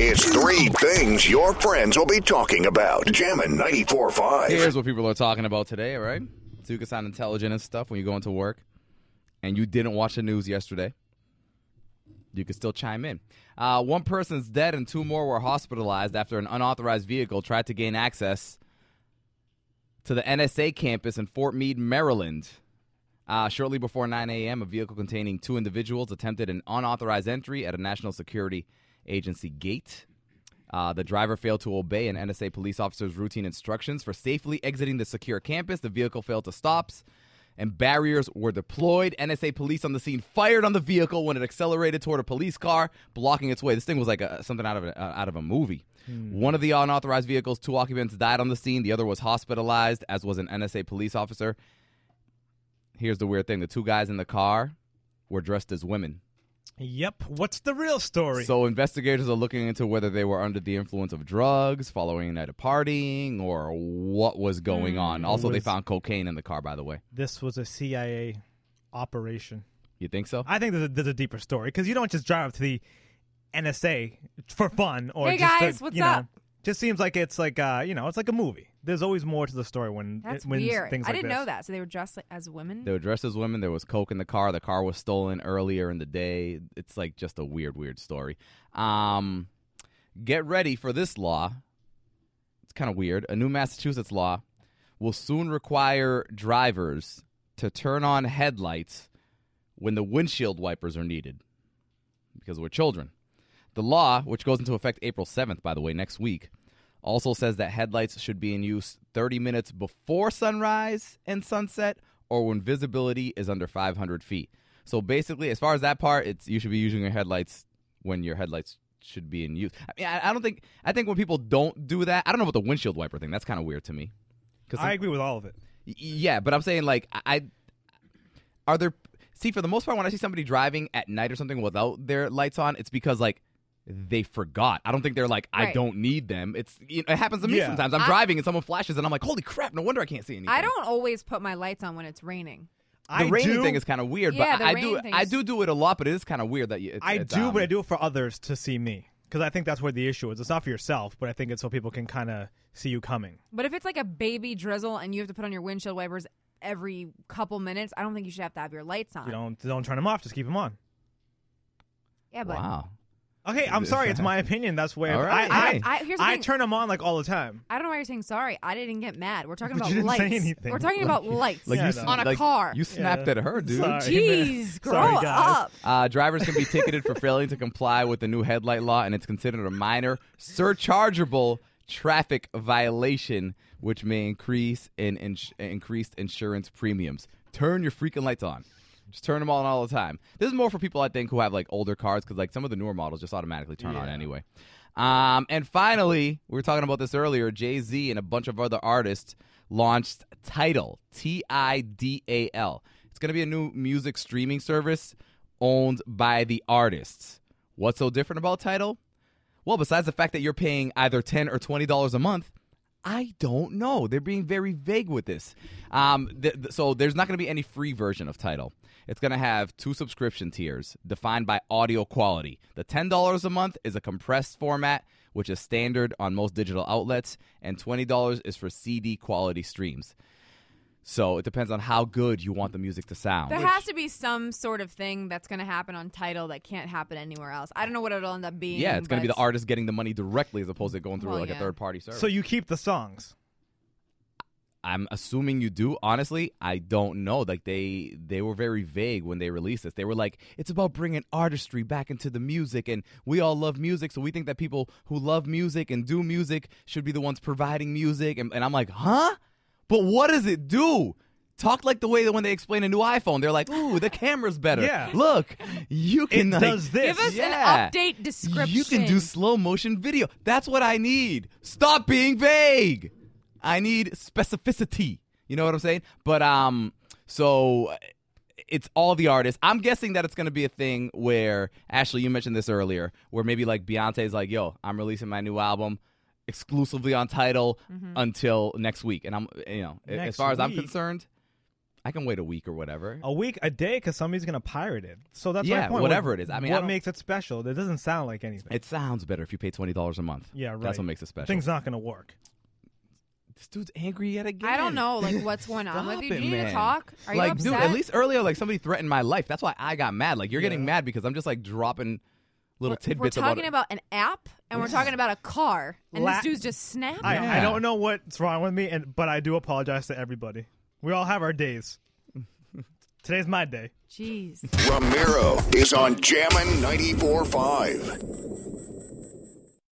It's three things your friends will be talking about. Jammin' 94.5. Here's what people are talking about today, right? So can sound intelligent and stuff when you go into work and you didn't watch the news yesterday. You can still chime in. Uh, one person's dead and two more were hospitalized after an unauthorized vehicle tried to gain access to the NSA campus in Fort Meade, Maryland. Uh, shortly before 9 a.m., a vehicle containing two individuals attempted an unauthorized entry at a national security agency gate. Uh, the driver failed to obey an NSA police officer's routine instructions for safely exiting the secure campus. The vehicle failed to stop, and barriers were deployed. NSA police on the scene fired on the vehicle when it accelerated toward a police car, blocking its way. This thing was like a, something out of a, uh, out of a movie. One of the unauthorized vehicles, two occupants died on the scene. The other was hospitalized, as was an NSA police officer. Here's the weird thing: the two guys in the car were dressed as women. Yep. What's the real story? So investigators are looking into whether they were under the influence of drugs, following a night of partying, or what was going hmm, on. Also, they found cocaine in the car. By the way, this was a CIA operation. you think so? I think there's a, there's a deeper story because you don't just drive up to the NSA for fun or Hey, just to- guys, what's you know, up? Just seems like it's like uh you know it's like a movie. There's always more to the story when That's when weird. things I like didn't this. know that. So they were dressed like, as women. They were dressed as women. There was coke in the car. The car was stolen earlier in the day. It's like just a weird, weird story. Um, get ready for this law. It's kind of weird. A new Massachusetts law will soon require drivers to turn on headlights when the windshield wipers are needed because we're children. The law, which goes into effect April 7th, by the way, next week, also says that headlights should be in use 30 minutes before sunrise and sunset or when visibility is under 500 feet. So basically, as far as that part, it's you should be using your headlights when your headlights should be in use. I mean, I, I don't think I think when people don't do that, I don't know about the windshield wiper thing. That's kind of weird to me. 'Cause I agree with all of it. Yeah, but I'm saying like I I- are there see for the most part when I see somebody driving at night or something without their lights on, it's because like they forgot. I don't think they're like I Right. don't need them. It's you know, it happens to me Yeah. sometimes. I'm I- driving and someone flashes and I'm like, holy crap! No wonder I can't see anything. I don't always put my lights on when it's raining. The I raining do, thing is kind of weird, Yeah, but I, I do thing I do do it a lot. But it is kind of weird that you. It's, I it's, do, um, but I do it for others to see me because I think that's where the issue is. It's not for yourself, but I think it's so people can kind of see you coming. But if it's like a baby drizzle and you have to put on your windshield wipers every couple minutes, I don't think you should have to have your lights on. You don't don't turn them off. Just keep them on. yeah, but Wow. Okay, I'm sorry. It's my opinion. That's where All right. I, I, I, here's the I thing. turn them on like all the time. I don't know why you're saying sorry. I didn't get mad. We're talking But about you didn't say lights. anything. We're talking about lights Like you I s- know. on a like, car. You snapped Yeah. at her, dude. Sorry. Jeez, grow Sorry, guys. up. Uh, drivers can be ticketed for failing to comply with the new headlight law, and it's considered a minor surchargeable traffic violation, which may increase in, ins- increased insurance premiums. Turn your freaking lights on. Just turn them on all the time. This is more for people I think who have like older cars because like some of the newer models just automatically turn on anyway. Um, and finally, we were talking about this earlier. Jay Z and a bunch of other artists launched Tidal, T I D A L. It's going to be a new music streaming service owned by the artists. What's so different about Tidal? Well, besides the fact that you're paying either ten or twenty dollars a month, I don't know. They're being very vague with this. Um, th- th- so there's not going to be any free version of Tidal. It's going to have two subscription tiers defined by audio quality. The $10 a month is a compressed format, which is standard on most digital outlets, and $20 is for CD quality streams. So it depends on how good you want the music to sound. There has to be some sort of thing that's going to happen on Tidal that can't happen anywhere else. I don't know what it'll end up being. yeah, it's going to be the artist getting the money directly as opposed to going through Well, like a third party service. So you keep the songs. I'm assuming you do. Honestly, I don't know. Like they they were very vague when they released this. They were like, it's about bringing artistry back into the music, and we all love music, so we think that people who love music and do music should be the ones providing music. And, and I'm like, huh? But what does it do? Talk like the way that when they explain a new iPhone, they're like, "Ooh, the camera's better. Yeah. Look, you It can like, does this. Give us Yeah. an update description. you can do slow motion video. That's what I need. Stop being vague. I need specificity. You know what I'm saying? But um, so it's all the artists. I'm guessing that it's going to be a thing where Ashley, you mentioned this earlier, where maybe like Beyonce's like, "Yo, I'm releasing my new album." Exclusively on Tidal Mm-hmm. until next week, and I'm, you know, as far as I'm concerned, I can wait a week or whatever. A week, a day, because somebody's gonna pirate it. So that's my Yeah, point. whatever What- it is. I mean, what don't- makes it special? It doesn't sound like anything. It sounds better if you pay twenty dollars a month. yeah, right. That's what makes it special. Thing's not gonna work. this dude's angry yet again. I don't know, like what's going on with you. Do it, you need man. to talk? Are like, you upset? dude, at least earlier, like somebody threatened my life. That's why I got mad. Like, you're getting mad because I'm just like dropping little we're, tidbits we're talking about. about an app, and we're talking about a car, and La- this dude's just snapping. I, Yeah. I don't know what's wrong with me, and but I do apologize to everybody. We all have our days. Today's my day. Jeez. Ramiro is on Jammin' 94.5.